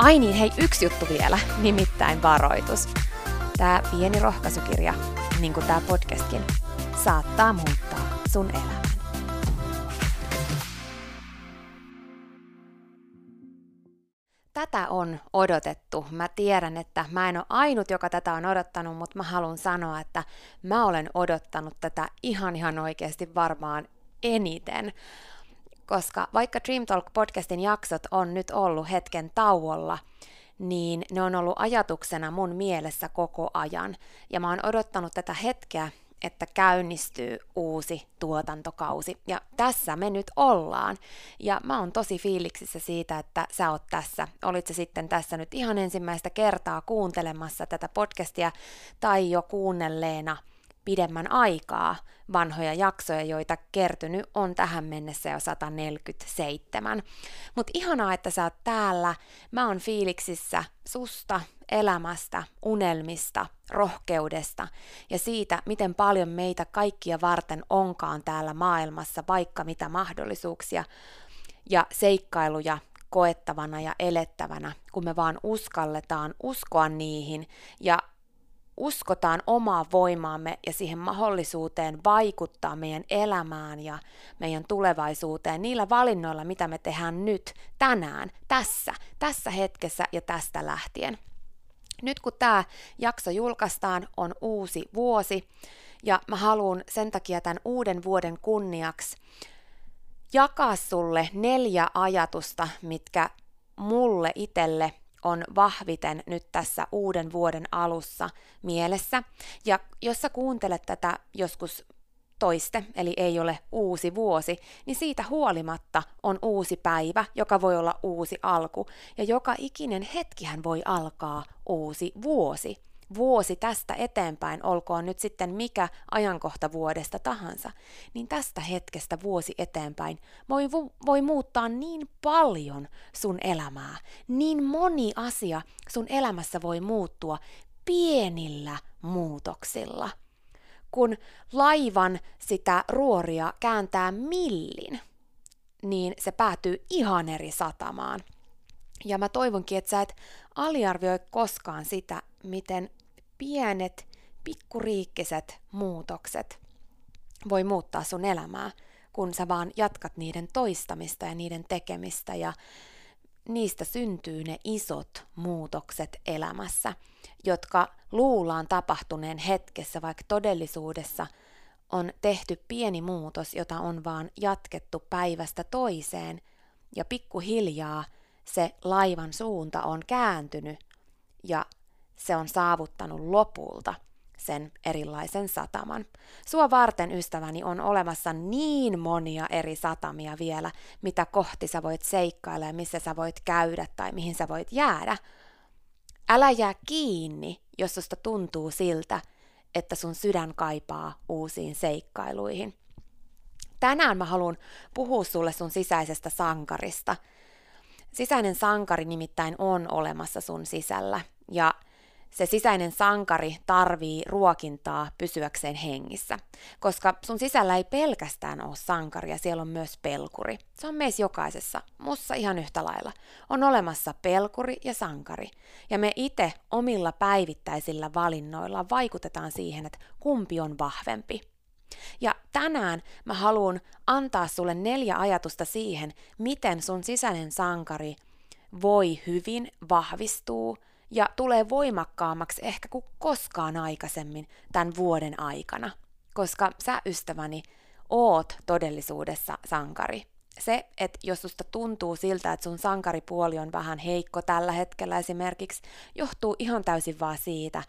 Ai niin, hei, yksi juttu vielä, nimittäin varoitus. Tämä pieni rohkaisukirja, niin kuin tämä podcastkin, saattaa muuttaa sun elämän. Tätä on odotettu. Mä tiedän, että mä en ole ainut, joka tätä on odottanut, mutta mä haluan sanoa, että mä olen odottanut tätä ihan ihan oikeasti varmaan eniten koska vaikka Dream Talk podcastin jaksot on nyt ollut hetken tauolla, niin ne on ollut ajatuksena mun mielessä koko ajan. Ja mä oon odottanut tätä hetkeä, että käynnistyy uusi tuotantokausi. Ja tässä me nyt ollaan. Ja mä oon tosi fiiliksissä siitä, että sä oot tässä. Olit se sitten tässä nyt ihan ensimmäistä kertaa kuuntelemassa tätä podcastia tai jo kuunnelleena – pidemmän aikaa vanhoja jaksoja, joita kertynyt on tähän mennessä jo 147. Mutta ihanaa, että sä oot täällä. Mä oon fiiliksissä susta, elämästä, unelmista, rohkeudesta ja siitä, miten paljon meitä kaikkia varten onkaan täällä maailmassa, vaikka mitä mahdollisuuksia ja seikkailuja koettavana ja elettävänä, kun me vaan uskalletaan uskoa niihin ja uskotaan omaa voimaamme ja siihen mahdollisuuteen vaikuttaa meidän elämään ja meidän tulevaisuuteen niillä valinnoilla, mitä me tehdään nyt, tänään, tässä, tässä hetkessä ja tästä lähtien. Nyt kun tämä jakso julkaistaan, on uusi vuosi ja mä haluan sen takia tämän uuden vuoden kunniaksi jakaa sulle neljä ajatusta, mitkä mulle itselle on vahviten nyt tässä uuden vuoden alussa mielessä. Ja jos sä kuuntelet tätä joskus toiste, eli ei ole uusi vuosi, niin siitä huolimatta on uusi päivä, joka voi olla uusi alku, ja joka ikinen hetkihän voi alkaa uusi vuosi vuosi tästä eteenpäin, olkoon nyt sitten mikä ajankohta vuodesta tahansa, niin tästä hetkestä vuosi eteenpäin voi, voi muuttaa niin paljon sun elämää. Niin moni asia sun elämässä voi muuttua pienillä muutoksilla. Kun laivan sitä ruoria kääntää millin, niin se päätyy ihan eri satamaan. Ja mä toivonkin, että sä et aliarvioi koskaan sitä, miten pienet, pikkuriikkiset muutokset voi muuttaa sun elämää, kun sä vaan jatkat niiden toistamista ja niiden tekemistä ja niistä syntyy ne isot muutokset elämässä, jotka luullaan tapahtuneen hetkessä, vaikka todellisuudessa on tehty pieni muutos, jota on vaan jatkettu päivästä toiseen, ja pikkuhiljaa se laivan suunta on kääntynyt ja se on saavuttanut lopulta sen erilaisen sataman. Sua varten, ystäväni, on olemassa niin monia eri satamia vielä, mitä kohti sä voit seikkailla ja missä sä voit käydä tai mihin sä voit jäädä. Älä jää kiinni, jos susta tuntuu siltä, että sun sydän kaipaa uusiin seikkailuihin. Tänään mä haluan puhua sulle sun sisäisestä sankarista. Sisäinen sankari nimittäin on olemassa sun sisällä ja se sisäinen sankari tarvii ruokintaa pysyäkseen hengissä, koska sun sisällä ei pelkästään ole sankaria, siellä on myös pelkuri. Se on meissä jokaisessa, mussa ihan yhtä lailla. On olemassa pelkuri ja sankari, ja me itse omilla päivittäisillä valinnoilla vaikutetaan siihen, että kumpi on vahvempi. Ja tänään mä haluan antaa sulle neljä ajatusta siihen, miten sun sisäinen sankari voi hyvin, vahvistuu ja tulee voimakkaammaksi ehkä kuin koskaan aikaisemmin tämän vuoden aikana. Koska sä, ystäväni, oot todellisuudessa sankari. Se, että jos susta tuntuu siltä, että sun sankaripuoli on vähän heikko tällä hetkellä esimerkiksi, johtuu ihan täysin vaan siitä,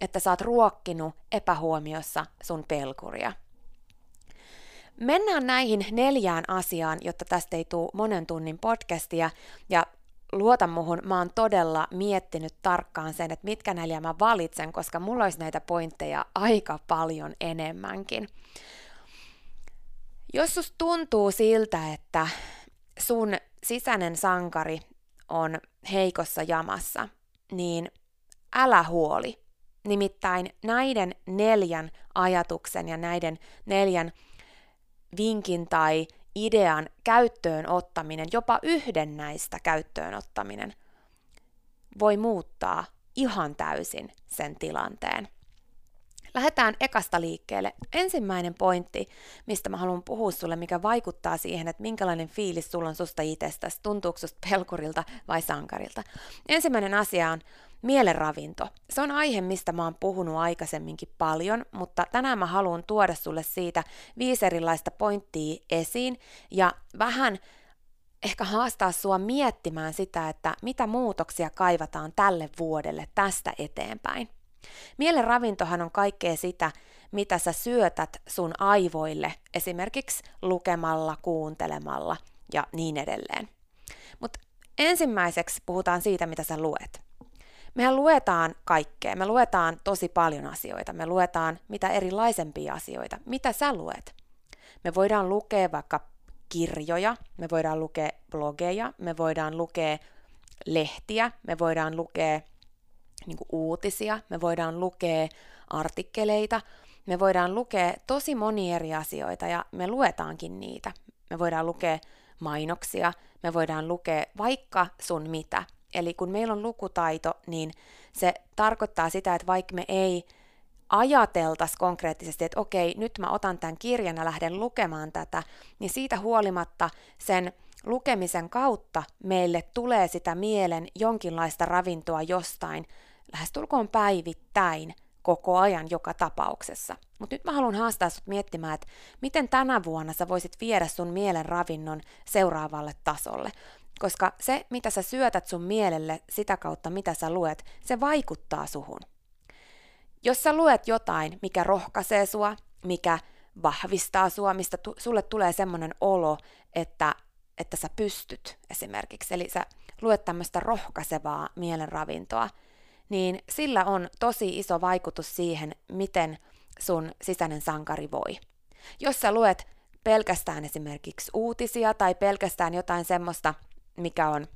että sä oot ruokkinut epähuomiossa sun pelkuria. Mennään näihin neljään asiaan, jotta tästä ei tule monen tunnin podcastia, ja luota muhun, mä oon todella miettinyt tarkkaan sen, että mitkä neljä mä valitsen, koska mulla olisi näitä pointteja aika paljon enemmänkin. Jos sus tuntuu siltä, että sun sisäinen sankari on heikossa jamassa, niin älä huoli. Nimittäin näiden neljän ajatuksen ja näiden neljän vinkin tai idean käyttöön ottaminen, jopa yhden näistä käyttöön ottaminen, voi muuttaa ihan täysin sen tilanteen. Lähdetään ekasta liikkeelle. Ensimmäinen pointti, mistä mä haluan puhua sulle, mikä vaikuttaa siihen, että minkälainen fiilis sulla on susta itsestäsi, tuntuuko susta pelkurilta vai sankarilta. Ensimmäinen asia on Mielenravinto. Se on aihe, mistä mä oon puhunut aikaisemminkin paljon, mutta tänään mä haluan tuoda sulle siitä viisi erilaista pointtia esiin ja vähän ehkä haastaa sua miettimään sitä, että mitä muutoksia kaivataan tälle vuodelle tästä eteenpäin. Mielenravintohan on kaikkea sitä, mitä sä syötät sun aivoille, esimerkiksi lukemalla, kuuntelemalla ja niin edelleen. Mutta ensimmäiseksi puhutaan siitä, mitä sä luet. Mehän luetaan kaikkea, me luetaan tosi paljon asioita, me luetaan mitä erilaisempia asioita. Mitä sä luet? Me voidaan lukea vaikka kirjoja, me voidaan lukea blogeja, me voidaan lukea lehtiä, me voidaan lukea niin uutisia, me voidaan lukea artikkeleita, me voidaan lukea tosi moni eri asioita ja me luetaankin niitä. Me voidaan lukea mainoksia, me voidaan lukea vaikka sun mitä. Eli kun meillä on lukutaito, niin se tarkoittaa sitä, että vaikka me ei ajateltaisi konkreettisesti, että okei, nyt mä otan tämän kirjan ja lähden lukemaan tätä, niin siitä huolimatta sen lukemisen kautta meille tulee sitä mielen jonkinlaista ravintoa jostain, lähestulkoon päivittäin, koko ajan joka tapauksessa. Mutta nyt mä haluan haastaa sut miettimään, että miten tänä vuonna sä voisit viedä sun mielen ravinnon seuraavalle tasolle koska se, mitä sä syötät sun mielelle sitä kautta, mitä sä luet, se vaikuttaa suhun. Jos sä luet jotain, mikä rohkaisee sua, mikä vahvistaa sua, mistä tu- sulle tulee semmoinen olo, että, että sä pystyt esimerkiksi, eli sä luet tämmöistä rohkaisevaa mielenravintoa, niin sillä on tosi iso vaikutus siihen, miten sun sisäinen sankari voi. Jos sä luet pelkästään esimerkiksi uutisia tai pelkästään jotain semmoista, mikä on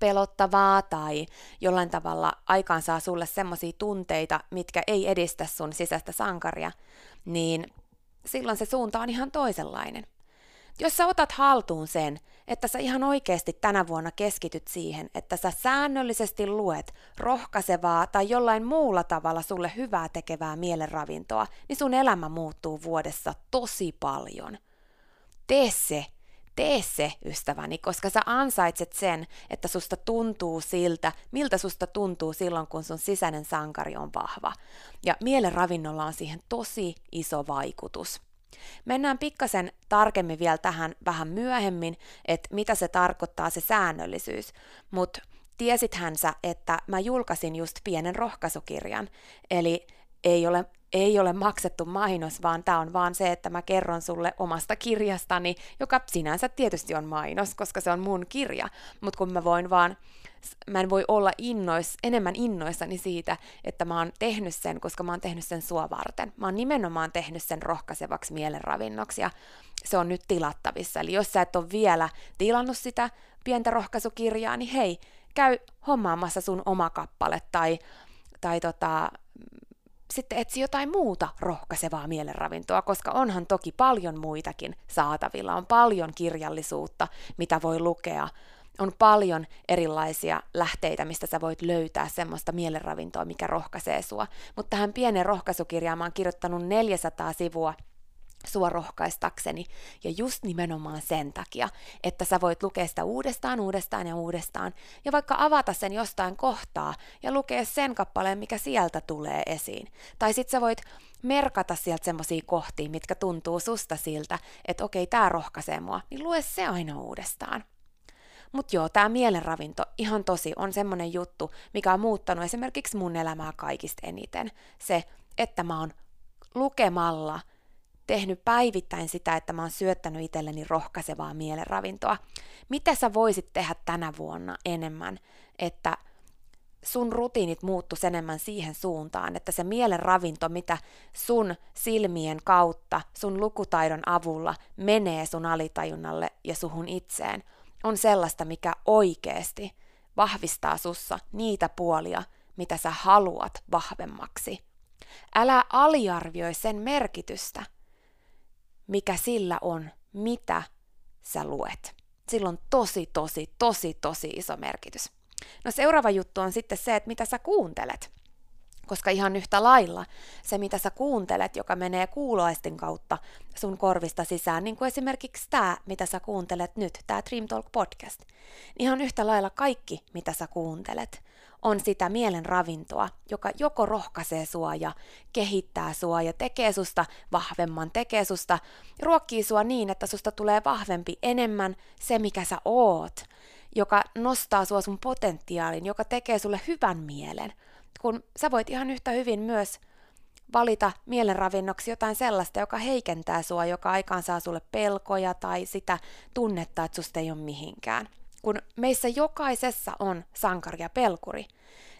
pelottavaa tai jollain tavalla aikaan saa sulle semmoisia tunteita, mitkä ei edistä sun sisäistä sankaria, niin silloin se suunta on ihan toisenlainen. Jos sä otat haltuun sen, että sä ihan oikeasti tänä vuonna keskityt siihen, että sä säännöllisesti luet rohkaisevaa tai jollain muulla tavalla sulle hyvää tekevää mielenravintoa, niin sun elämä muuttuu vuodessa tosi paljon. Tee se Tee se, ystäväni, koska sä ansaitset sen, että susta tuntuu siltä, miltä susta tuntuu silloin, kun sun sisäinen sankari on vahva. Ja mielen ravinnolla on siihen tosi iso vaikutus. Mennään pikkasen tarkemmin vielä tähän vähän myöhemmin, että mitä se tarkoittaa se säännöllisyys, mutta tiesithän sä, että mä julkaisin just pienen rohkaisukirjan, eli ei ole ei ole maksettu mainos, vaan tämä on vaan se, että mä kerron sulle omasta kirjastani, joka sinänsä tietysti on mainos, koska se on mun kirja, mutta kun mä voin vaan, mä en voi olla innois, enemmän innoissani siitä, että mä oon tehnyt sen, koska mä oon tehnyt sen sua varten. Mä oon nimenomaan tehnyt sen rohkaisevaksi mielenravinnoksi ja se on nyt tilattavissa. Eli jos sä et ole vielä tilannut sitä pientä rohkaisukirjaa, niin hei, käy hommaamassa sun oma kappale tai, tai tota, sitten etsi jotain muuta rohkaisevaa mielenravintoa, koska onhan toki paljon muitakin saatavilla. On paljon kirjallisuutta, mitä voi lukea. On paljon erilaisia lähteitä, mistä sä voit löytää semmoista mielenravintoa, mikä rohkaisee sua. Mutta tähän pienen rohkaisukirjaan mä oon kirjoittanut 400 sivua sua rohkaistakseni. Ja just nimenomaan sen takia, että sä voit lukea sitä uudestaan, uudestaan ja uudestaan, ja vaikka avata sen jostain kohtaa ja lukea sen kappaleen, mikä sieltä tulee esiin. Tai sit sä voit merkata sieltä semmosia kohtia, mitkä tuntuu susta siltä, että okei, tää rohkaisee mua, niin lue se aina uudestaan. Mutta joo, tämä mielenravinto ihan tosi on semmonen juttu, mikä on muuttanut esimerkiksi mun elämää kaikista eniten. Se, että mä oon lukemalla tehnyt päivittäin sitä, että mä oon syöttänyt itselleni rohkaisevaa mielenravintoa. Mitä sä voisit tehdä tänä vuonna enemmän, että sun rutiinit muuttuisi enemmän siihen suuntaan, että se mielenravinto, mitä sun silmien kautta, sun lukutaidon avulla menee sun alitajunnalle ja suhun itseen, on sellaista, mikä oikeasti vahvistaa sussa niitä puolia, mitä sä haluat vahvemmaksi. Älä aliarvioi sen merkitystä – mikä sillä on, mitä sä luet. Sillä on tosi, tosi, tosi, tosi iso merkitys. No seuraava juttu on sitten se, että mitä sä kuuntelet. Koska ihan yhtä lailla se, mitä sä kuuntelet, joka menee kuuloistin kautta sun korvista sisään, niin kuin esimerkiksi tämä, mitä sä kuuntelet nyt, tämä Dream Talk podcast, ihan yhtä lailla kaikki, mitä sä kuuntelet, on sitä mielen ravintoa, joka joko rohkaisee sua ja kehittää sua ja tekee susta vahvemman, tekee susta, ruokkii sua niin, että susta tulee vahvempi enemmän se, mikä sä oot, joka nostaa sua sun potentiaalin, joka tekee sulle hyvän mielen. Kun sä voit ihan yhtä hyvin myös valita mielenravinnoksi jotain sellaista, joka heikentää sua, joka aikaan saa sulle pelkoja tai sitä tunnetta, että susta ei ole mihinkään kun meissä jokaisessa on sankari ja pelkuri.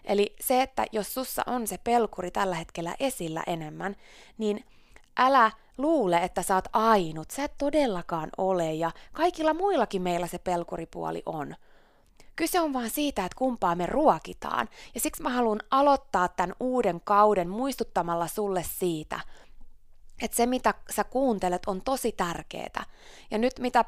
Eli se, että jos sussa on se pelkuri tällä hetkellä esillä enemmän, niin älä luule, että sä oot ainut. Sä et todellakaan ole ja kaikilla muillakin meillä se pelkuripuoli on. Kyse on vaan siitä, että kumpaa me ruokitaan. Ja siksi mä haluan aloittaa tämän uuden kauden muistuttamalla sulle siitä, että se mitä sä kuuntelet on tosi tärkeää. Ja nyt mitä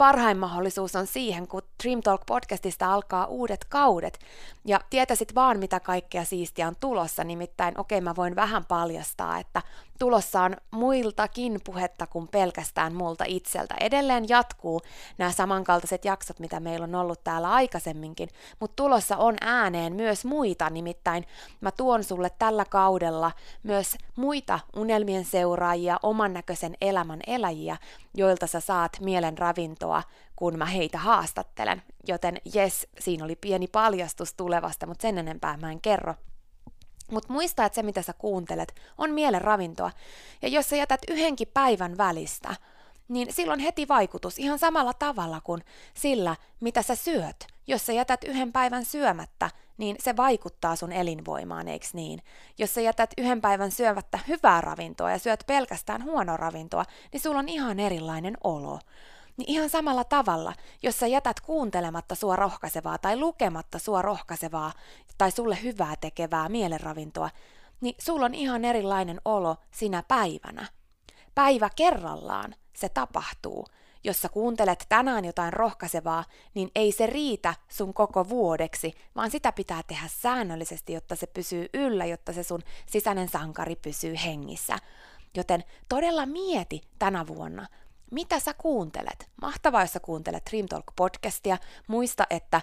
parhain mahdollisuus on siihen, kun Dream Talk podcastista alkaa uudet kaudet. Ja tietäisit vaan, mitä kaikkea siistiä on tulossa, nimittäin okei, okay, mä voin vähän paljastaa, että tulossa on muiltakin puhetta kuin pelkästään multa itseltä. Edelleen jatkuu nämä samankaltaiset jaksot, mitä meillä on ollut täällä aikaisemminkin, mutta tulossa on ääneen myös muita, nimittäin mä tuon sulle tällä kaudella myös muita unelmien seuraajia, oman näköisen elämän eläjiä, joilta sä saat mielen ravintoa, kun mä heitä haastattelen. Joten jes, siinä oli pieni paljastus tulevasta, mutta sen enempää mä en kerro. Mutta muista, että se mitä sä kuuntelet on mielen ravintoa. Ja jos sä jätät yhdenkin päivän välistä, niin silloin heti vaikutus ihan samalla tavalla kuin sillä, mitä sä syöt. Jos sä jätät yhden päivän syömättä, niin se vaikuttaa sun elinvoimaan, eiks niin? Jos sä jätät yhden päivän syömättä hyvää ravintoa ja syöt pelkästään huonoa ravintoa, niin sulla on ihan erilainen olo. Niin ihan samalla tavalla, jos sä jätät kuuntelematta sua rohkaisevaa tai lukematta sua rohkaisevaa tai sulle hyvää tekevää mielenravintoa, niin sulla on ihan erilainen olo sinä päivänä. Päivä kerrallaan se tapahtuu. Jos sä kuuntelet tänään jotain rohkaisevaa, niin ei se riitä sun koko vuodeksi, vaan sitä pitää tehdä säännöllisesti, jotta se pysyy yllä, jotta se sun sisäinen sankari pysyy hengissä. Joten todella mieti tänä vuonna, mitä sä kuuntelet. Mahtavaa, jos sä kuuntelet Dream Talk podcastia. Muista, että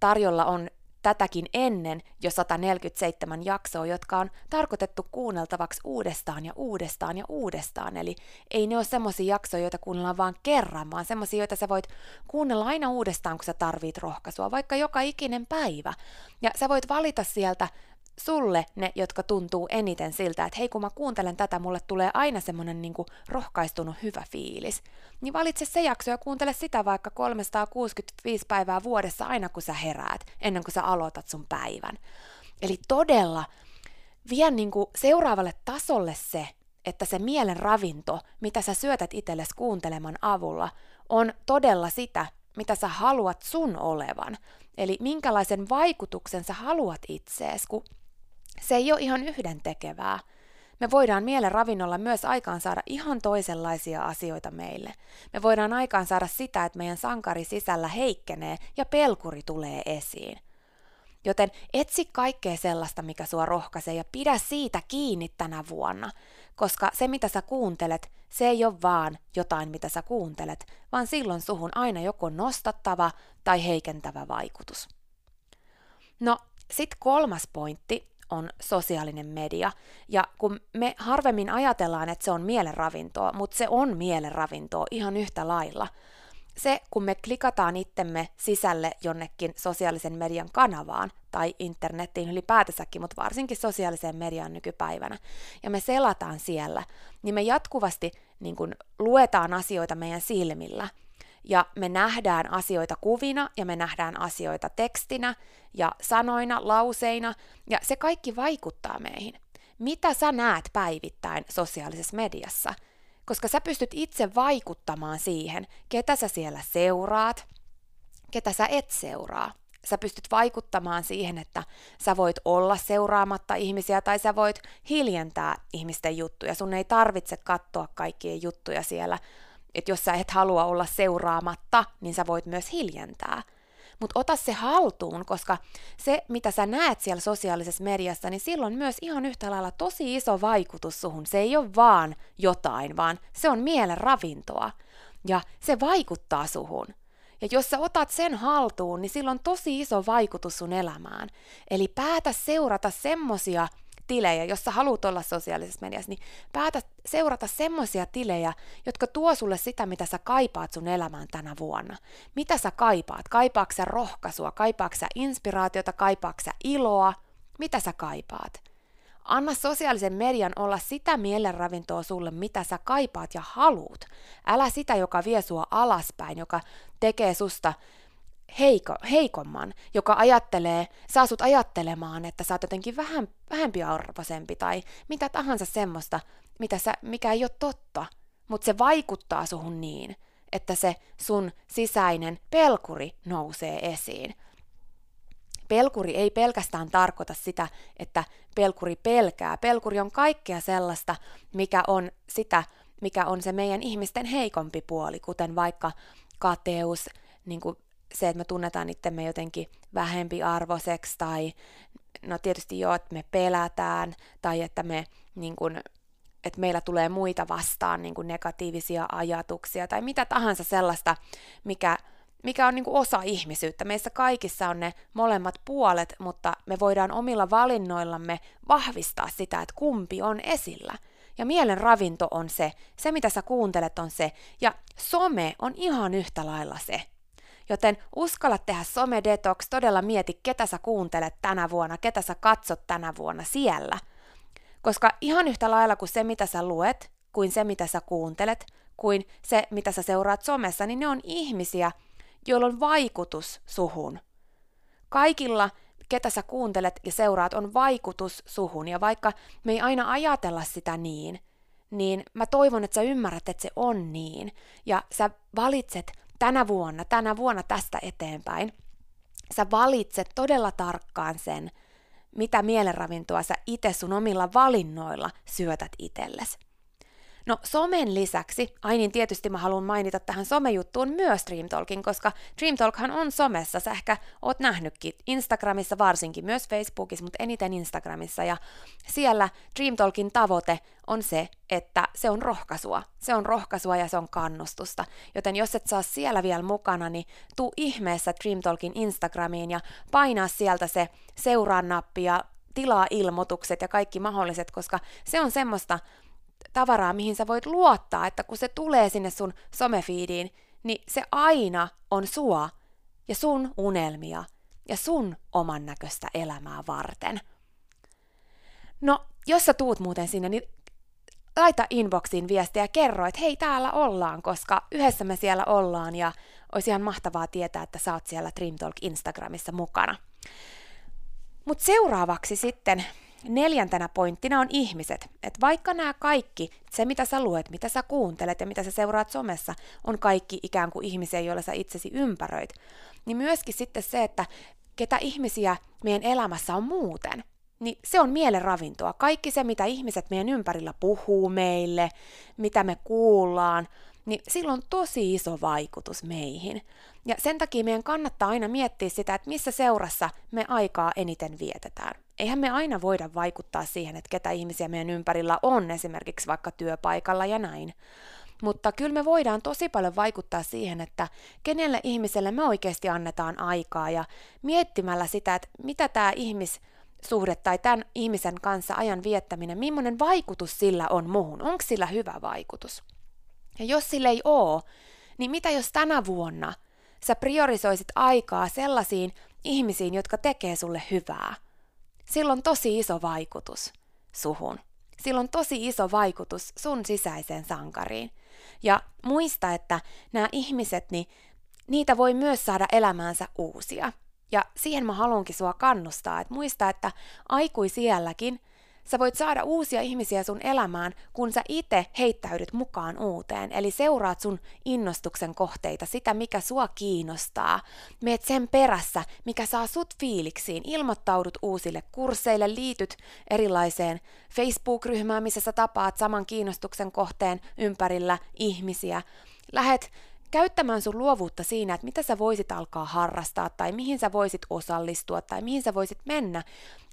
tarjolla on tätäkin ennen jo 147 jaksoa, jotka on tarkoitettu kuunneltavaksi uudestaan ja uudestaan ja uudestaan. Eli ei ne ole semmoisia jaksoja, joita kuunnellaan vaan kerran, vaan semmoisia, joita sä voit kuunnella aina uudestaan, kun sä tarvit rohkaisua, vaikka joka ikinen päivä. Ja sä voit valita sieltä sulle ne, jotka tuntuu eniten siltä, että hei kun mä kuuntelen tätä, mulle tulee aina semmonen niin rohkaistunut hyvä fiilis. Niin valitse se jakso ja kuuntele sitä vaikka 365 päivää vuodessa aina kun sä heräät, ennen kuin sä aloitat sun päivän. Eli todella vie niin kuin seuraavalle tasolle se, että se mielen ravinto, mitä sä syötät itsellesi kuunteleman avulla, on todella sitä, mitä sä haluat sun olevan. Eli minkälaisen vaikutuksen sä haluat itseesi, kun se ei ole ihan yhden tekevää. Me voidaan mielen ravinnolla myös aikaan saada ihan toisenlaisia asioita meille. Me voidaan aikaan saada sitä, että meidän sankari sisällä heikkenee ja pelkuri tulee esiin. Joten etsi kaikkea sellaista, mikä sua rohkaisee ja pidä siitä kiinni tänä vuonna, koska se mitä sä kuuntelet, se ei ole vaan jotain mitä sä kuuntelet, vaan silloin suhun aina joko nostattava tai heikentävä vaikutus. No, sitten kolmas pointti on sosiaalinen media. Ja kun me harvemmin ajatellaan, että se on mielenravintoa, mutta se on mielenravintoa ihan yhtä lailla. Se, kun me klikataan itsemme sisälle jonnekin sosiaalisen median kanavaan tai internettiin ylipäätänsäkin, mutta varsinkin sosiaaliseen mediaan nykypäivänä, ja me selataan siellä, niin me jatkuvasti niin kun, luetaan asioita meidän silmillä – ja me nähdään asioita kuvina ja me nähdään asioita tekstinä ja sanoina, lauseina ja se kaikki vaikuttaa meihin. Mitä sä näet päivittäin sosiaalisessa mediassa? Koska sä pystyt itse vaikuttamaan siihen, ketä sä siellä seuraat, ketä sä et seuraa. Sä pystyt vaikuttamaan siihen, että sä voit olla seuraamatta ihmisiä tai sä voit hiljentää ihmisten juttuja. Sun ei tarvitse katsoa kaikkien juttuja siellä että jos sä et halua olla seuraamatta, niin sä voit myös hiljentää. Mutta ota se haltuun, koska se, mitä sä näet siellä sosiaalisessa mediassa, niin silloin myös ihan yhtä lailla tosi iso vaikutus suhun. Se ei ole vaan jotain, vaan se on mielen ravintoa. Ja se vaikuttaa suhun. Ja jos sä otat sen haltuun, niin silloin on tosi iso vaikutus sun elämään. Eli päätä seurata semmosia tilejä, jos sä haluat olla sosiaalisessa mediassa, niin päätä seurata semmoisia tilejä, jotka tuo sulle sitä, mitä sä kaipaat sun elämään tänä vuonna. Mitä sä kaipaat? Kaipaatko sä rohkaisua? Kaipaatko sä inspiraatiota? Kaipaatko sä iloa? Mitä sä kaipaat? Anna sosiaalisen median olla sitä mielenravintoa sulle, mitä sä kaipaat ja haluut. Älä sitä, joka vie sua alaspäin, joka tekee susta heiko, heikomman, joka ajattelee, saa sut ajattelemaan, että sä oot jotenkin vähän, vähempiarvoisempi tai mitä tahansa semmoista, mitä sä, mikä ei ole totta, mutta se vaikuttaa suhun niin, että se sun sisäinen pelkuri nousee esiin. Pelkuri ei pelkästään tarkoita sitä, että pelkuri pelkää. Pelkuri on kaikkea sellaista, mikä on sitä, mikä on se meidän ihmisten heikompi puoli, kuten vaikka kateus, niin kuin se, että me tunnetaan itsemme jotenkin vähempi arvoseksi tai no tietysti jo, että me pelätään tai että me niin kuin, että meillä tulee muita vastaan niin negatiivisia ajatuksia tai mitä tahansa sellaista, mikä, mikä on niin osa ihmisyyttä. Meissä kaikissa on ne molemmat puolet, mutta me voidaan omilla valinnoillamme vahvistaa sitä, että kumpi on esillä. Ja mielen ravinto on se, se mitä sä kuuntelet on se, ja some on ihan yhtä lailla se. Joten uskalla tehdä some-detox, todella mieti, ketä sä kuuntelet tänä vuonna, ketä sä katsot tänä vuonna siellä. Koska ihan yhtä lailla kuin se, mitä sä luet, kuin se, mitä sä kuuntelet, kuin se, mitä sä seuraat somessa, niin ne on ihmisiä, joilla on vaikutus suhun. Kaikilla, ketä sä kuuntelet ja seuraat, on vaikutus suhun. Ja vaikka me ei aina ajatella sitä niin, niin mä toivon, että sä ymmärrät, että se on niin. Ja sä valitset tänä vuonna, tänä vuonna tästä eteenpäin, sä valitset todella tarkkaan sen, mitä mielenravintoa sä itse sun omilla valinnoilla syötät itsellesi. No somen lisäksi, ai niin tietysti mä haluan mainita tähän somejuttuun myös Dream Talkin, koska Dream Talkhan on somessa, sä ehkä oot nähnytkin Instagramissa varsinkin, myös Facebookissa, mutta eniten Instagramissa, ja siellä Dream Talkin tavoite on se, että se on rohkaisua. Se on rohkaisua ja se on kannustusta. Joten jos et saa siellä vielä mukana, niin tuu ihmeessä Dream Talkin Instagramiin ja painaa sieltä se seuraa nappi ja tilaa ilmoitukset ja kaikki mahdolliset, koska se on semmoista tavaraa, mihin sä voit luottaa, että kun se tulee sinne sun somefiidiin, niin se aina on sua ja sun unelmia ja sun oman näköistä elämää varten. No, jos sä tuut muuten sinne, niin laita inboxiin viestiä ja kerro, että hei, täällä ollaan, koska yhdessä me siellä ollaan ja olisi ihan mahtavaa tietää, että sä oot siellä Dream Talk Instagramissa mukana. Mutta seuraavaksi sitten neljäntenä pointtina on ihmiset. Että vaikka nämä kaikki, se mitä sä luet, mitä sä kuuntelet ja mitä sä seuraat somessa, on kaikki ikään kuin ihmisiä, joilla sä itsesi ympäröit, niin myöskin sitten se, että ketä ihmisiä meidän elämässä on muuten, niin se on mielen ravintoa. Kaikki se, mitä ihmiset meidän ympärillä puhuu meille, mitä me kuullaan, niin sillä on tosi iso vaikutus meihin. Ja sen takia meidän kannattaa aina miettiä sitä, että missä seurassa me aikaa eniten vietetään. Eihän me aina voida vaikuttaa siihen, että ketä ihmisiä meidän ympärillä on, esimerkiksi vaikka työpaikalla ja näin. Mutta kyllä me voidaan tosi paljon vaikuttaa siihen, että kenelle ihmiselle me oikeasti annetaan aikaa ja miettimällä sitä, että mitä tämä ihmissuhde tai tämän ihmisen kanssa ajan viettäminen, millainen vaikutus sillä on muuhun, onko sillä hyvä vaikutus. Ja jos sillä ei ole, niin mitä jos tänä vuonna sä priorisoisit aikaa sellaisiin ihmisiin, jotka tekee sulle hyvää? Sillä on tosi iso vaikutus suhun. Sillä on tosi iso vaikutus sun sisäiseen sankariin. Ja muista, että nämä ihmiset, niin niitä voi myös saada elämäänsä uusia. Ja siihen mä haluankin sua kannustaa, että muista, että aikuisielläkin Sä voit saada uusia ihmisiä sun elämään, kun sä itse heittäydyt mukaan uuteen, eli seuraat sun innostuksen kohteita, sitä mikä sua kiinnostaa. Meet sen perässä, mikä saa sut fiiliksiin, ilmoittaudut uusille kursseille, liityt erilaiseen Facebook-ryhmään, missä sä tapaat saman kiinnostuksen kohteen ympärillä ihmisiä. Lähet käyttämään sun luovuutta siinä, että mitä sä voisit alkaa harrastaa tai mihin sä voisit osallistua tai mihin sä voisit mennä,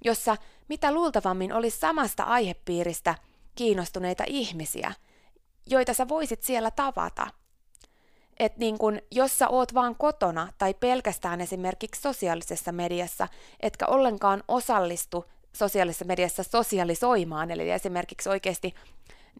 jossa mitä luultavammin olisi samasta aihepiiristä kiinnostuneita ihmisiä, joita sä voisit siellä tavata. Et niin kun, jos sä oot vaan kotona tai pelkästään esimerkiksi sosiaalisessa mediassa, etkä ollenkaan osallistu sosiaalisessa mediassa sosialisoimaan, eli esimerkiksi oikeasti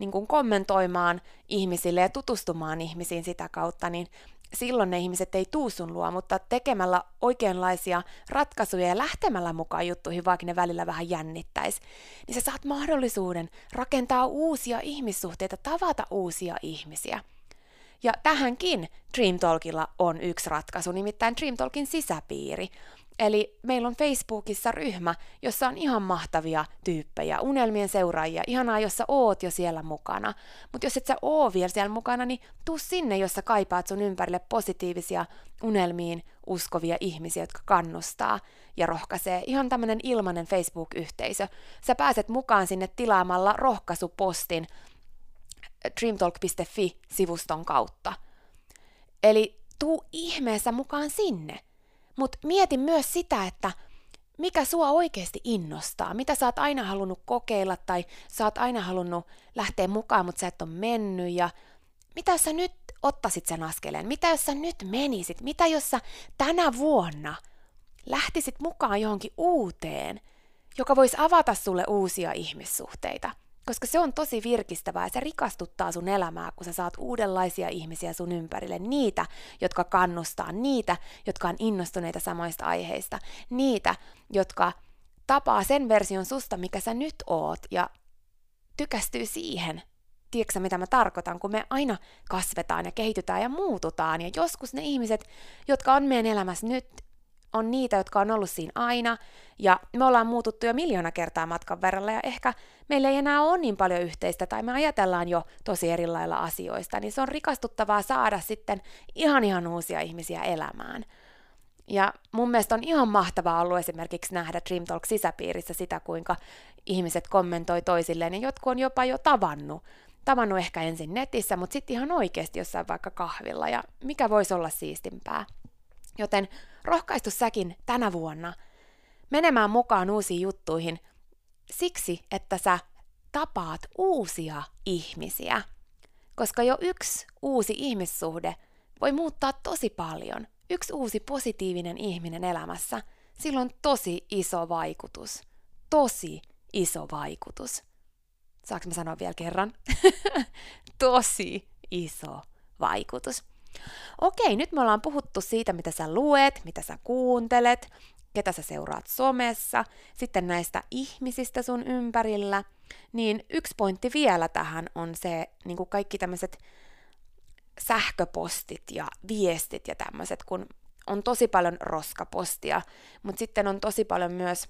niin kuin kommentoimaan ihmisille ja tutustumaan ihmisiin sitä kautta, niin silloin ne ihmiset ei tuu sun luo, mutta tekemällä oikeanlaisia ratkaisuja ja lähtemällä mukaan juttuihin, vaikka ne välillä vähän jännittäisi, niin sä saat mahdollisuuden rakentaa uusia ihmissuhteita, tavata uusia ihmisiä. Ja tähänkin Dream Talkilla on yksi ratkaisu, nimittäin Dream Talkin sisäpiiri. Eli meillä on Facebookissa ryhmä, jossa on ihan mahtavia tyyppejä, unelmien seuraajia, ihanaa, jos sä oot jo siellä mukana. Mutta jos et sä oo vielä siellä mukana, niin tuu sinne, jos sä kaipaat sun ympärille positiivisia unelmiin uskovia ihmisiä, jotka kannustaa ja rohkaisee. Ihan tämmönen ilmainen Facebook-yhteisö. Sä pääset mukaan sinne tilaamalla rohkaisupostin dreamtalk.fi-sivuston kautta. Eli tuu ihmeessä mukaan sinne. Mutta mieti myös sitä, että mikä sua oikeasti innostaa, mitä sä oot aina halunnut kokeilla tai sä oot aina halunnut lähteä mukaan, mutta sä et ole mennyt. Ja mitä jos sä nyt ottaisit sen askeleen, mitä jos sä nyt menisit, mitä jos sä tänä vuonna lähtisit mukaan johonkin uuteen, joka voisi avata sulle uusia ihmissuhteita – koska se on tosi virkistävää ja se rikastuttaa sun elämää, kun sä saat uudenlaisia ihmisiä sun ympärille, niitä, jotka kannustaa, niitä, jotka on innostuneita samoista aiheista, niitä, jotka tapaa sen version susta, mikä sä nyt oot, ja tykästyy siihen. Tiedätkö mitä mä tarkoitan, kun me aina kasvetaan ja kehitytään ja muututaan, ja joskus ne ihmiset, jotka on meidän elämässä nyt, on niitä, jotka on ollut siinä aina, ja me ollaan muututtu jo miljoona kertaa matkan verralla, ja ehkä meillä ei enää ole niin paljon yhteistä, tai me ajatellaan jo tosi eri lailla asioista, niin se on rikastuttavaa saada sitten ihan ihan uusia ihmisiä elämään. Ja mun mielestä on ihan mahtavaa ollut esimerkiksi nähdä Dream Talk sisäpiirissä sitä, kuinka ihmiset kommentoi toisilleen, ja jotkut on jopa jo tavannut tavannut ehkä ensin netissä, mutta sitten ihan oikeasti jossain vaikka kahvilla, ja mikä voisi olla siistimpää. Joten rohkaistu säkin tänä vuonna menemään mukaan uusiin juttuihin siksi, että sä tapaat uusia ihmisiä. Koska jo yksi uusi ihmissuhde voi muuttaa tosi paljon. Yksi uusi positiivinen ihminen elämässä, sillä on tosi iso vaikutus. Tosi iso vaikutus. Saanko mä sanoa vielä kerran? tosi iso vaikutus. Okei, nyt me ollaan puhuttu siitä, mitä sä luet, mitä sä kuuntelet, ketä sä seuraat somessa, sitten näistä ihmisistä sun ympärillä, niin yksi pointti vielä tähän on se, niin kuin kaikki tämmöiset sähköpostit ja viestit ja tämmöiset, kun on tosi paljon roskapostia, mutta sitten on tosi paljon myös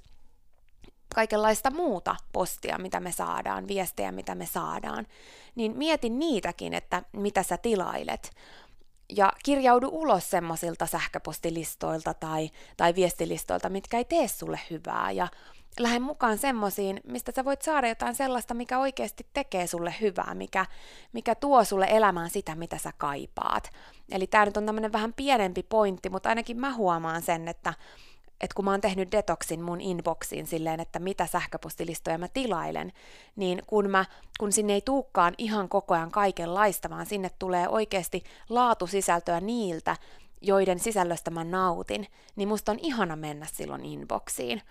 kaikenlaista muuta postia, mitä me saadaan, viestejä, mitä me saadaan, niin mietin niitäkin, että mitä sä tilailet ja kirjaudu ulos semmoisilta sähköpostilistoilta tai, tai viestilistoilta, mitkä ei tee sulle hyvää ja lähde mukaan semmoisiin, mistä sä voit saada jotain sellaista, mikä oikeasti tekee sulle hyvää, mikä, mikä tuo sulle elämään sitä, mitä sä kaipaat. Eli tämä nyt on tämmöinen vähän pienempi pointti, mutta ainakin mä huomaan sen, että että kun mä oon tehnyt detoxin mun inboxiin silleen, että mitä sähköpostilistoja mä tilailen, niin kun, mä, kun sinne ei tuukkaan ihan koko ajan kaikenlaista, vaan sinne tulee oikeasti laatusisältöä niiltä, joiden sisällöstä mä nautin, niin musta on ihana mennä silloin inboxiin.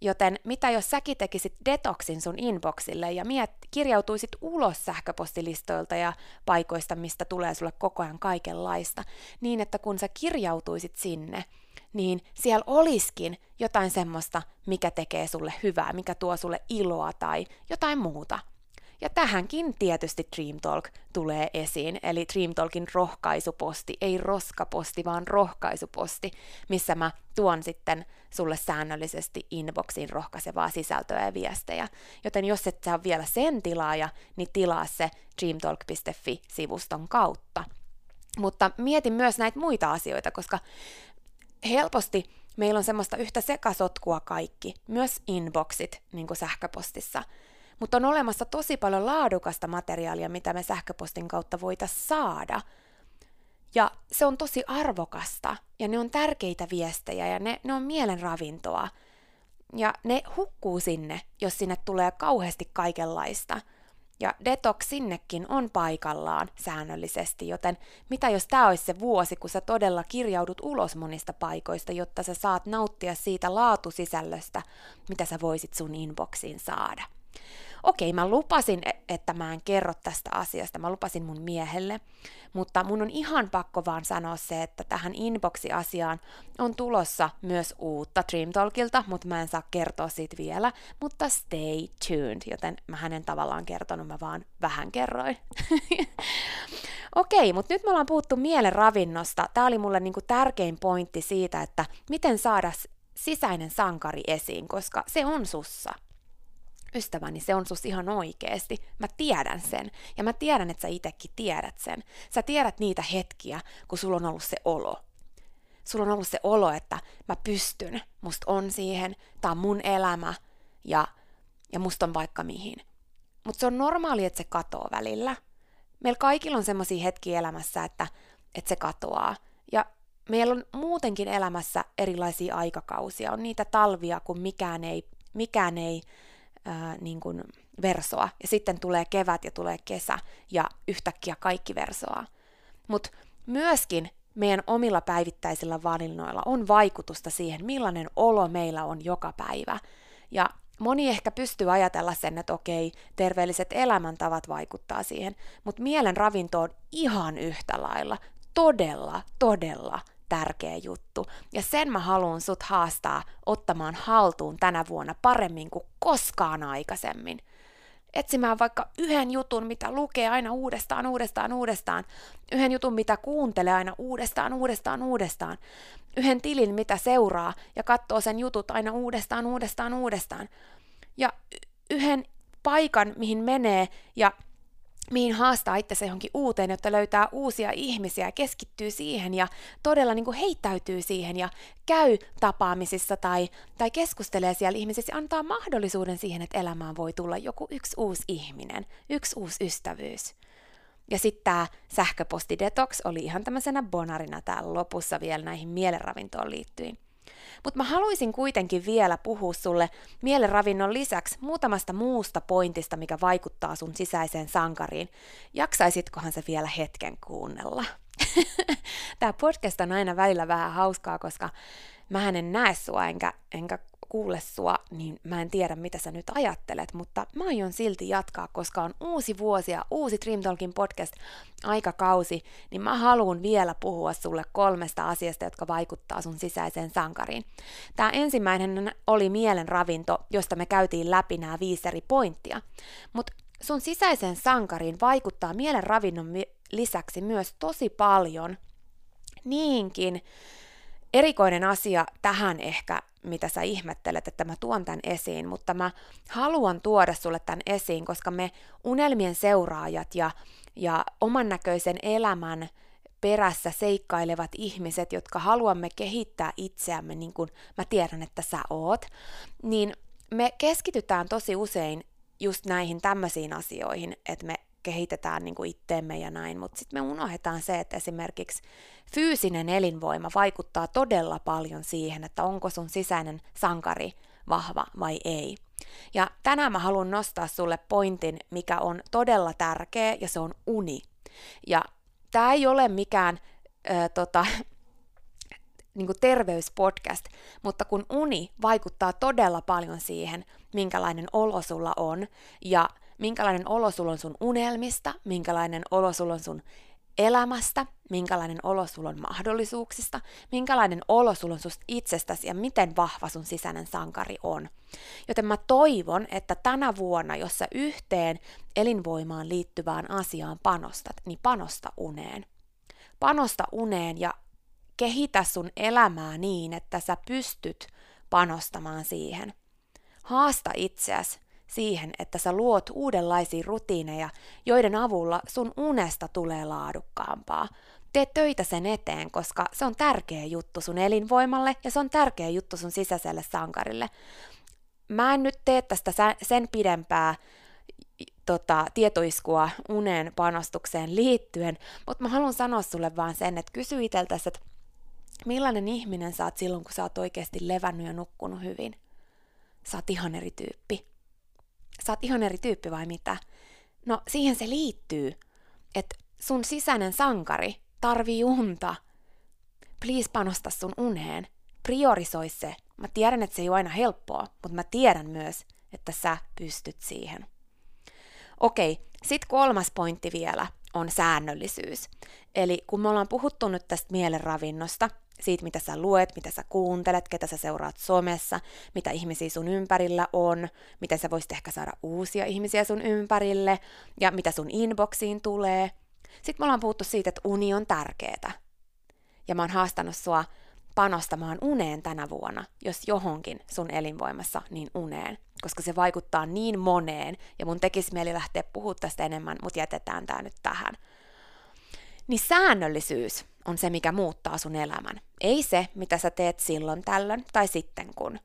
Joten mitä jos säkin tekisit detoxin sun inboxille ja miet, kirjautuisit ulos sähköpostilistoilta ja paikoista, mistä tulee sulle koko ajan kaikenlaista, niin että kun sä kirjautuisit sinne, niin siellä olisikin jotain semmoista, mikä tekee sulle hyvää, mikä tuo sulle iloa tai jotain muuta. Ja tähänkin tietysti Dream Talk tulee esiin, eli Dream Talkin rohkaisuposti, ei roskaposti, vaan rohkaisuposti, missä mä tuon sitten sulle säännöllisesti inboxiin rohkaisevaa sisältöä ja viestejä. Joten jos et saa vielä sen tilaaja, niin tilaa se dreamtalk.fi-sivuston kautta. Mutta mietin myös näitä muita asioita, koska helposti meillä on semmoista yhtä sekasotkua kaikki, myös inboxit niin kuin sähköpostissa. Mutta on olemassa tosi paljon laadukasta materiaalia, mitä me sähköpostin kautta voitaisiin saada. Ja se on tosi arvokasta, ja ne on tärkeitä viestejä, ja ne, ne on mielen ravintoa. Ja ne hukkuu sinne, jos sinne tulee kauheasti kaikenlaista – ja detox sinnekin on paikallaan säännöllisesti, joten mitä jos tämä olisi se vuosi, kun sä todella kirjaudut ulos monista paikoista, jotta sä saat nauttia siitä laatusisällöstä, mitä sä voisit sun inboxiin saada okei, mä lupasin, e- että mä en kerro tästä asiasta, mä lupasin mun miehelle, mutta mun on ihan pakko vaan sanoa se, että tähän inboxi-asiaan on tulossa myös uutta Dream Talkilta, mutta mä en saa kertoa siitä vielä, mutta stay tuned, joten mä hänen tavallaan kertonut, mä vaan vähän kerroin. Okei, mutta nyt me ollaan puhuttu mielen ravinnosta. Tämä oli mulle niinku tärkein pointti siitä, että miten saada sisäinen sankari esiin, koska se on sussa ystäväni, se on sus ihan oikeesti. Mä tiedän sen. Ja mä tiedän, että sä itekin tiedät sen. Sä tiedät niitä hetkiä, kun sulla on ollut se olo. Sulla on ollut se olo, että mä pystyn, musta on siihen, tää on mun elämä ja, ja musta on vaikka mihin. Mutta se on normaali, että se katoo välillä. Meillä kaikilla on semmoisia hetkiä elämässä, että, että se katoaa. Ja meillä on muutenkin elämässä erilaisia aikakausia. On niitä talvia, kun mikään ei, mikään ei ää, niin kuin versoa. Ja sitten tulee kevät ja tulee kesä ja yhtäkkiä kaikki versoaa. Mutta myöskin meidän omilla päivittäisillä valinnoilla on vaikutusta siihen, millainen olo meillä on joka päivä. Ja moni ehkä pystyy ajatella sen, että okei, terveelliset elämäntavat vaikuttaa siihen, mutta mielen ravinto on ihan yhtä lailla, todella, todella tärkeä juttu. Ja sen mä haluan sut haastaa ottamaan haltuun tänä vuonna paremmin kuin koskaan aikaisemmin. Etsimään vaikka yhden jutun, mitä lukee aina uudestaan, uudestaan, uudestaan. Yhden jutun, mitä kuuntelee aina uudestaan, uudestaan, uudestaan. Yhden tilin, mitä seuraa ja katsoo sen jutut aina uudestaan, uudestaan, uudestaan. Ja yhden paikan, mihin menee ja mihin haastaa itsensä johonkin uuteen, jotta löytää uusia ihmisiä ja keskittyy siihen ja todella niin kuin heittäytyy siihen ja käy tapaamisissa tai, tai keskustelee siellä ihmisissä ja antaa mahdollisuuden siihen, että elämään voi tulla joku yksi uusi ihminen, yksi uusi ystävyys. Ja sitten tämä sähköpostidetox oli ihan tämmöisenä bonarina täällä lopussa vielä näihin mielenravintoon liittyen. Mutta mä haluaisin kuitenkin vielä puhua sulle mielenravinnon lisäksi muutamasta muusta pointista, mikä vaikuttaa sun sisäiseen sankariin. Jaksaisitkohan se vielä hetken kuunnella? Tämä podcast on aina välillä vähän hauskaa, koska mä en näe sua enkä, enkä kuule sua, niin mä en tiedä, mitä sä nyt ajattelet, mutta mä aion silti jatkaa, koska on uusi vuosi ja uusi Dream Talkin podcast aikakausi, niin mä haluan vielä puhua sulle kolmesta asiasta, jotka vaikuttaa sun sisäiseen sankariin. Tämä ensimmäinen oli mielen ravinto, josta me käytiin läpi nämä viisi eri pointtia, mutta sun sisäiseen sankariin vaikuttaa mielen ravinnon lisäksi myös tosi paljon niinkin erikoinen asia tähän ehkä mitä sä ihmettelet, että mä tuon tämän esiin, mutta mä haluan tuoda sulle tämän esiin, koska me unelmien seuraajat ja, ja oman näköisen elämän perässä seikkailevat ihmiset, jotka haluamme kehittää itseämme, niin kuin mä tiedän, että sä oot, niin me keskitytään tosi usein just näihin tämmöisiin asioihin, että me kehitetään niin kuin itteemme ja näin, mutta sitten me unohdetaan se, että esimerkiksi fyysinen elinvoima vaikuttaa todella paljon siihen, että onko sun sisäinen sankari vahva vai ei. Ja tänään mä haluan nostaa sulle pointin, mikä on todella tärkeä, ja se on uni. Ja tämä ei ole mikään ö, tota, niin terveyspodcast, mutta kun uni vaikuttaa todella paljon siihen, minkälainen olo sulla on, ja minkälainen olo sulla on sun unelmista, minkälainen olo sulla on sun elämästä, minkälainen olo sulla on mahdollisuuksista, minkälainen olo sulla on susta itsestäsi ja miten vahva sun sisäinen sankari on. Joten mä toivon, että tänä vuonna, jos sä yhteen elinvoimaan liittyvään asiaan panostat, niin panosta uneen. Panosta uneen ja kehitä sun elämää niin, että sä pystyt panostamaan siihen. Haasta itseäsi siihen, että sä luot uudenlaisia rutiineja, joiden avulla sun unesta tulee laadukkaampaa. Tee töitä sen eteen, koska se on tärkeä juttu sun elinvoimalle ja se on tärkeä juttu sun sisäiselle sankarille. Mä en nyt tee tästä sen pidempää tota, tietoiskua unen panostukseen liittyen, mutta mä haluan sanoa sulle vaan sen, että kysy iteltäsi, että millainen ihminen sä oot silloin, kun sä oot oikeasti levännyt ja nukkunut hyvin. Sä oot ihan eri tyyppi sä oot ihan eri tyyppi vai mitä? No siihen se liittyy, että sun sisäinen sankari tarvii unta. Please panosta sun uneen. Priorisoi se. Mä tiedän, että se ei ole aina helppoa, mutta mä tiedän myös, että sä pystyt siihen. Okei, sit kolmas pointti vielä on säännöllisyys. Eli kun me ollaan puhuttu nyt tästä mielenravinnosta, siitä, mitä sä luet, mitä sä kuuntelet, ketä sä seuraat somessa, mitä ihmisiä sun ympärillä on, miten sä voisit ehkä saada uusia ihmisiä sun ympärille ja mitä sun inboxiin tulee. Sitten me ollaan puhuttu siitä, että uni on tärkeetä. Ja mä oon haastanut sua panostamaan uneen tänä vuonna, jos johonkin sun elinvoimassa, niin uneen, koska se vaikuttaa niin moneen, ja mun tekisi mieli lähteä puhua tästä enemmän, mutta jätetään tämä nyt tähän. Niin säännöllisyys on se, mikä muuttaa sun elämän. Ei se, mitä sä teet silloin tällöin tai sitten kun.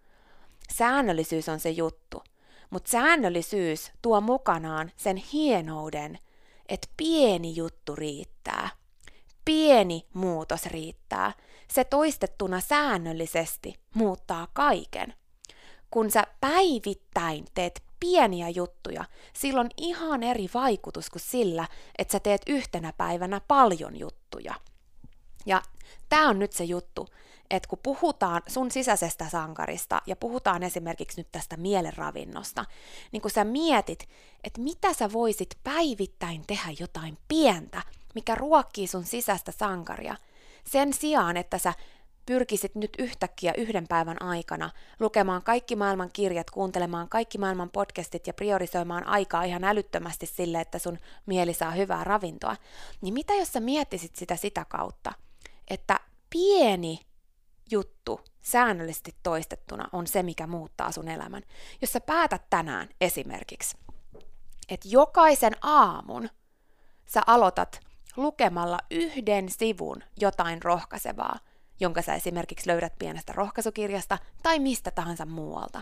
Säännöllisyys on se juttu. Mutta säännöllisyys tuo mukanaan sen hienouden, että pieni juttu riittää. Pieni muutos riittää. Se toistettuna säännöllisesti muuttaa kaiken. Kun sä päivittäin teet pieniä juttuja, silloin ihan eri vaikutus kuin sillä, että sä teet yhtenä päivänä paljon juttuja. Ja tämä on nyt se juttu, että kun puhutaan sun sisäisestä sankarista ja puhutaan esimerkiksi nyt tästä mielenravinnosta, niin kun sä mietit, että mitä sä voisit päivittäin tehdä jotain pientä, mikä ruokkii sun sisäistä sankaria, sen sijaan, että sä pyrkisit nyt yhtäkkiä yhden päivän aikana lukemaan kaikki maailman kirjat, kuuntelemaan kaikki maailman podcastit ja priorisoimaan aikaa ihan älyttömästi sille, että sun mieli saa hyvää ravintoa, niin mitä jos sä miettisit sitä sitä kautta, että pieni juttu säännöllisesti toistettuna on se, mikä muuttaa sun elämän. Jos sä päätät tänään esimerkiksi, että jokaisen aamun sä aloitat lukemalla yhden sivun jotain rohkaisevaa, jonka sä esimerkiksi löydät pienestä rohkaisukirjasta tai mistä tahansa muualta.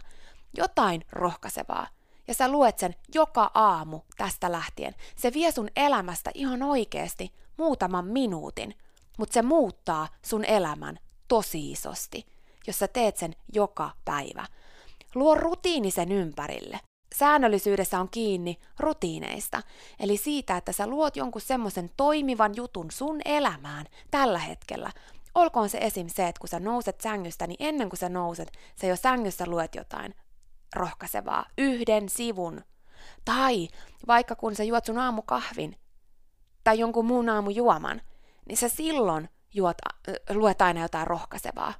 Jotain rohkaisevaa. Ja sä luet sen joka aamu tästä lähtien. Se vie sun elämästä ihan oikeasti muutaman minuutin, mutta se muuttaa sun elämän tosi isosti, jos sä teet sen joka päivä. Luo rutiini sen ympärille. Säännöllisyydessä on kiinni rutiineista, eli siitä, että sä luot jonkun semmoisen toimivan jutun sun elämään tällä hetkellä. Olkoon se esim. se, että kun sä nouset sängystä, niin ennen kuin sä nouset, sä jo sängyssä luet jotain rohkaisevaa, yhden sivun. Tai vaikka kun sä juot sun aamukahvin tai jonkun muun aamujuoman, niin sä silloin juot, äh, luet aina jotain rohkaisevaa.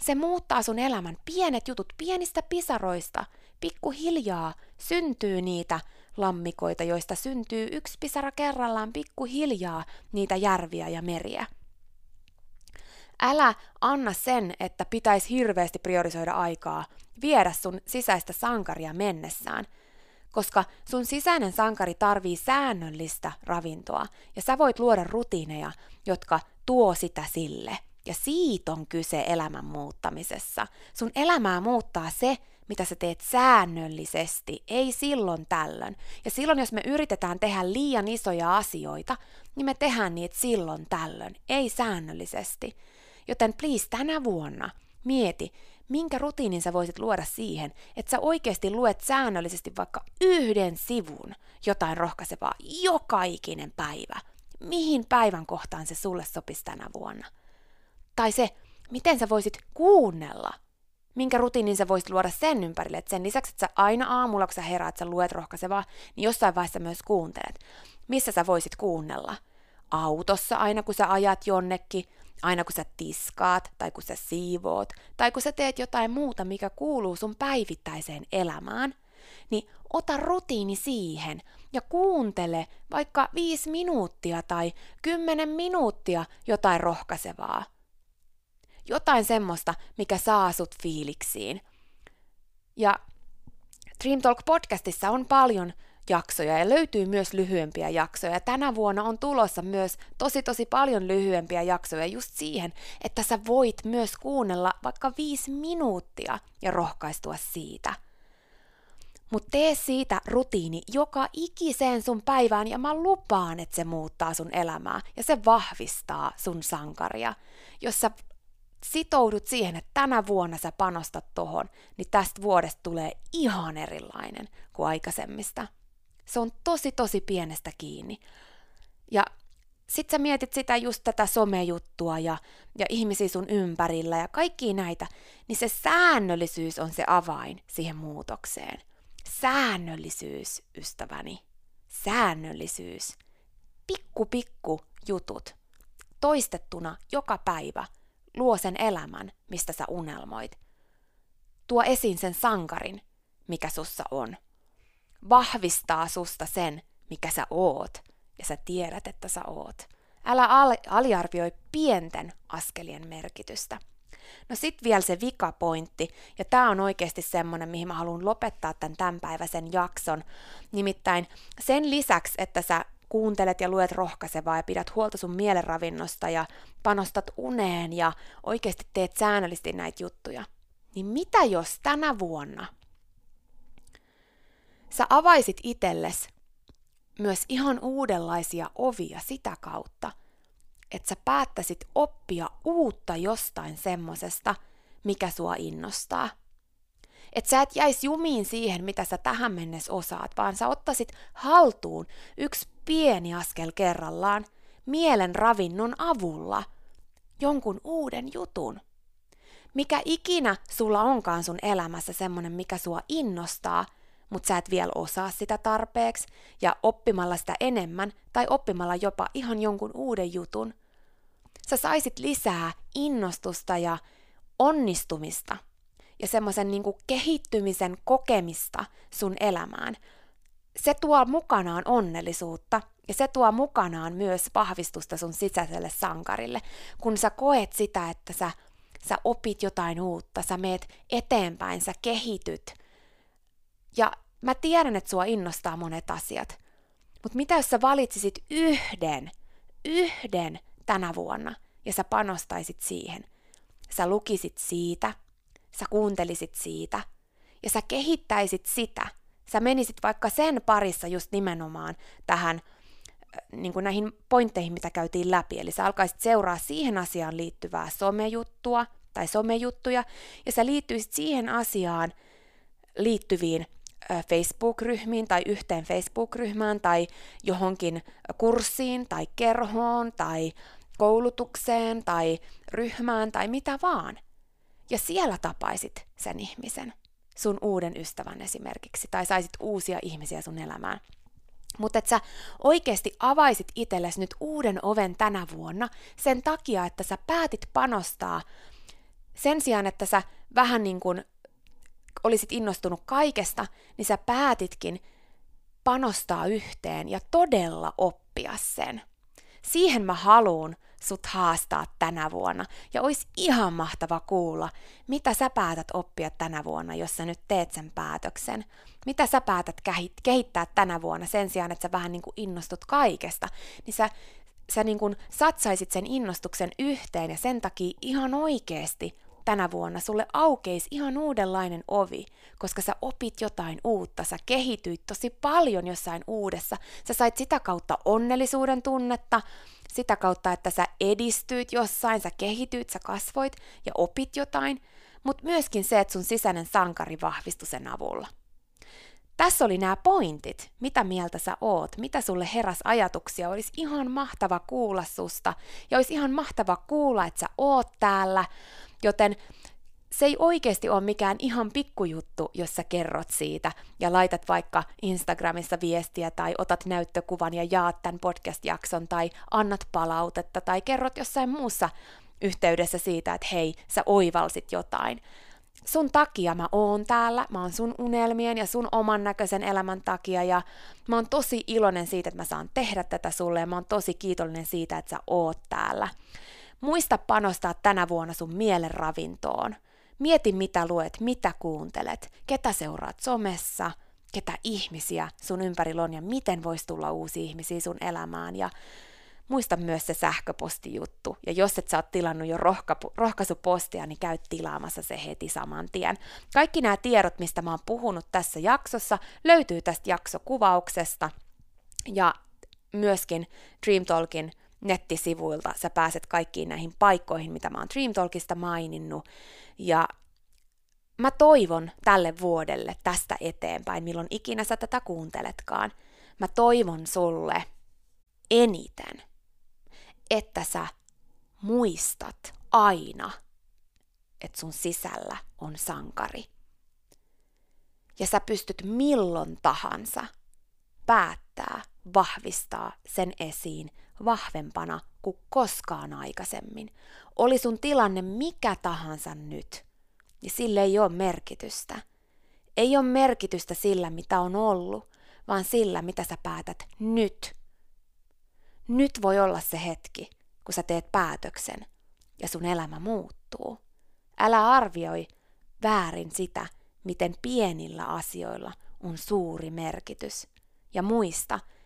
Se muuttaa sun elämän pienet jutut pienistä pisaroista. Pikkuhiljaa syntyy niitä lammikoita, joista syntyy yksi pisara kerrallaan pikkuhiljaa niitä järviä ja meriä. Älä anna sen, että pitäisi hirveästi priorisoida aikaa, viedä sun sisäistä sankaria mennessään, koska sun sisäinen sankari tarvii säännöllistä ravintoa ja sä voit luoda rutiineja, jotka tuo sitä sille. Ja siitä on kyse elämän muuttamisessa. Sun elämää muuttaa se, mitä sä teet säännöllisesti, ei silloin tällöin. Ja silloin, jos me yritetään tehdä liian isoja asioita, niin me tehdään niitä silloin tällöin, ei säännöllisesti. Joten please tänä vuonna mieti, minkä rutiinin sä voisit luoda siihen, että sä oikeasti luet säännöllisesti vaikka yhden sivun jotain rohkaisevaa joka ikinen päivä. Mihin päivän kohtaan se sulle sopisi tänä vuonna? Tai se, miten sä voisit kuunnella minkä rutiinin sä voisit luoda sen ympärille, että sen lisäksi, että sä aina aamulla, kun sä heräät, sä luet rohkaisevaa, niin jossain vaiheessa myös kuuntelet. Missä sä voisit kuunnella? Autossa aina, kun sä ajat jonnekin, aina kun sä tiskaat, tai kun sä siivoot, tai kun sä teet jotain muuta, mikä kuuluu sun päivittäiseen elämään, niin ota rutiini siihen ja kuuntele vaikka viisi minuuttia tai kymmenen minuuttia jotain rohkaisevaa. Jotain semmoista, mikä saa sut fiiliksiin. Ja Dream Talk podcastissa on paljon jaksoja ja löytyy myös lyhyempiä jaksoja. Tänä vuonna on tulossa myös tosi tosi paljon lyhyempiä jaksoja just siihen, että sä voit myös kuunnella vaikka viisi minuuttia ja rohkaistua siitä. Mutta tee siitä rutiini joka ikiseen sun päivään ja mä lupaan, että se muuttaa sun elämää ja se vahvistaa sun sankaria. Jos sä sitoudut siihen, että tänä vuonna sä panostat tohon, niin tästä vuodesta tulee ihan erilainen kuin aikaisemmista. Se on tosi tosi pienestä kiinni. Ja sit sä mietit sitä just tätä somejuttua ja, ja ihmisiä sun ympärillä ja kaikki näitä, niin se säännöllisyys on se avain siihen muutokseen. Säännöllisyys, ystäväni. Säännöllisyys. Pikku pikku jutut. Toistettuna joka päivä luo sen elämän, mistä sä unelmoit. Tuo esiin sen sankarin, mikä sussa on vahvistaa susta sen, mikä sä oot, ja sä tiedät, että sä oot. Älä aliarvioi pienten askelien merkitystä. No sit vielä se vikapointti, ja tämä on oikeasti semmonen, mihin mä haluan lopettaa tämän tämänpäiväisen jakson. Nimittäin sen lisäksi, että sä kuuntelet ja luet rohkaisevaa ja pidät huolta sun mielenravinnosta ja panostat uneen ja oikeasti teet säännöllisesti näitä juttuja, niin mitä jos tänä vuonna sä avaisit itelles myös ihan uudenlaisia ovia sitä kautta, että sä päättäisit oppia uutta jostain semmosesta, mikä sua innostaa. Että sä et jäisi jumiin siihen, mitä sä tähän mennessä osaat, vaan sä ottaisit haltuun yksi pieni askel kerrallaan mielen ravinnon avulla jonkun uuden jutun. Mikä ikinä sulla onkaan sun elämässä semmonen, mikä sua innostaa – mutta sä et vielä osaa sitä tarpeeksi, ja oppimalla sitä enemmän tai oppimalla jopa ihan jonkun uuden jutun, sä saisit lisää innostusta ja onnistumista ja semmoisen niin kehittymisen kokemista sun elämään. Se tuo mukanaan onnellisuutta ja se tuo mukanaan myös vahvistusta sun sisäiselle sankarille, kun sä koet sitä, että sä, sä opit jotain uutta, sä meet eteenpäin, sä kehityt. Ja Mä tiedän, että sua innostaa monet asiat, Mutta mitä jos sä valitsisit yhden, yhden tänä vuonna ja sä panostaisit siihen? Sä lukisit siitä, sä kuuntelisit siitä ja sä kehittäisit sitä. Sä menisit vaikka sen parissa just nimenomaan tähän niin kuin näihin pointteihin, mitä käytiin läpi. Eli sä alkaisit seuraa siihen asiaan liittyvää somejuttua tai somejuttuja, ja sä liittyisit siihen asiaan liittyviin Facebook-ryhmiin tai yhteen Facebook-ryhmään tai johonkin kurssiin tai kerhoon tai koulutukseen tai ryhmään tai mitä vaan. Ja siellä tapaisit sen ihmisen, sun uuden ystävän esimerkiksi, tai saisit uusia ihmisiä sun elämään. Mutta että sä oikeasti avaisit itsellesi nyt uuden oven tänä vuonna sen takia, että sä päätit panostaa sen sijaan, että sä vähän niin kuin olisit innostunut kaikesta, niin sä päätitkin panostaa yhteen ja todella oppia sen. Siihen mä haluun sut haastaa tänä vuonna. Ja olisi ihan mahtava kuulla, mitä sä päätät oppia tänä vuonna, jos sä nyt teet sen päätöksen. Mitä sä päätät kehittää tänä vuonna sen sijaan, että sä vähän niin kuin innostut kaikesta. Niin sä, sä niin kuin satsaisit sen innostuksen yhteen ja sen takia ihan oikeasti tänä vuonna sulle aukeisi ihan uudenlainen ovi, koska sä opit jotain uutta, sä kehityit tosi paljon jossain uudessa, sä sait sitä kautta onnellisuuden tunnetta, sitä kautta, että sä edistyit jossain, sä kehityit, sä kasvoit ja opit jotain, mutta myöskin se, että sun sisäinen sankari vahvistui sen avulla. Tässä oli nämä pointit, mitä mieltä sä oot, mitä sulle heräs ajatuksia, olisi ihan mahtava kuulla susta ja olisi ihan mahtava kuulla, että sä oot täällä, joten se ei oikeasti ole mikään ihan pikkujuttu, jos sä kerrot siitä ja laitat vaikka Instagramissa viestiä tai otat näyttökuvan ja jaat tämän podcast-jakson tai annat palautetta tai kerrot jossain muussa yhteydessä siitä, että hei, sä oivalsit jotain. Sun takia mä oon täällä, mä oon sun unelmien ja sun oman näköisen elämän takia ja mä oon tosi iloinen siitä, että mä saan tehdä tätä sulle ja mä oon tosi kiitollinen siitä, että sä oot täällä. Muista panostaa tänä vuonna sun mielen ravintoon. Mieti mitä luet, mitä kuuntelet, ketä seuraat somessa, ketä ihmisiä sun ympärillä on ja miten voisi tulla uusia ihmisiä sun elämään. Ja muista myös se sähköpostijuttu. Ja jos et sä oot tilannut jo rohka, rohkaisupostia, niin käy tilaamassa se heti saman tien. Kaikki nämä tiedot, mistä mä oon puhunut tässä jaksossa, löytyy tästä jaksokuvauksesta. Ja myöskin Dream Talkin nettisivuilta sä pääset kaikkiin näihin paikkoihin, mitä mä oon Dream Talkista maininnut. Ja mä toivon tälle vuodelle tästä eteenpäin, milloin ikinä sä tätä kuunteletkaan, mä toivon sulle eniten, että sä muistat aina, että sun sisällä on sankari. Ja sä pystyt milloin tahansa päättää vahvistaa sen esiin vahvempana kuin koskaan aikaisemmin. Oli sun tilanne mikä tahansa nyt, niin sille ei ole merkitystä. Ei ole merkitystä sillä, mitä on ollut, vaan sillä, mitä sä päätät nyt. Nyt voi olla se hetki, kun sä teet päätöksen ja sun elämä muuttuu. Älä arvioi väärin sitä, miten pienillä asioilla on suuri merkitys. Ja muista,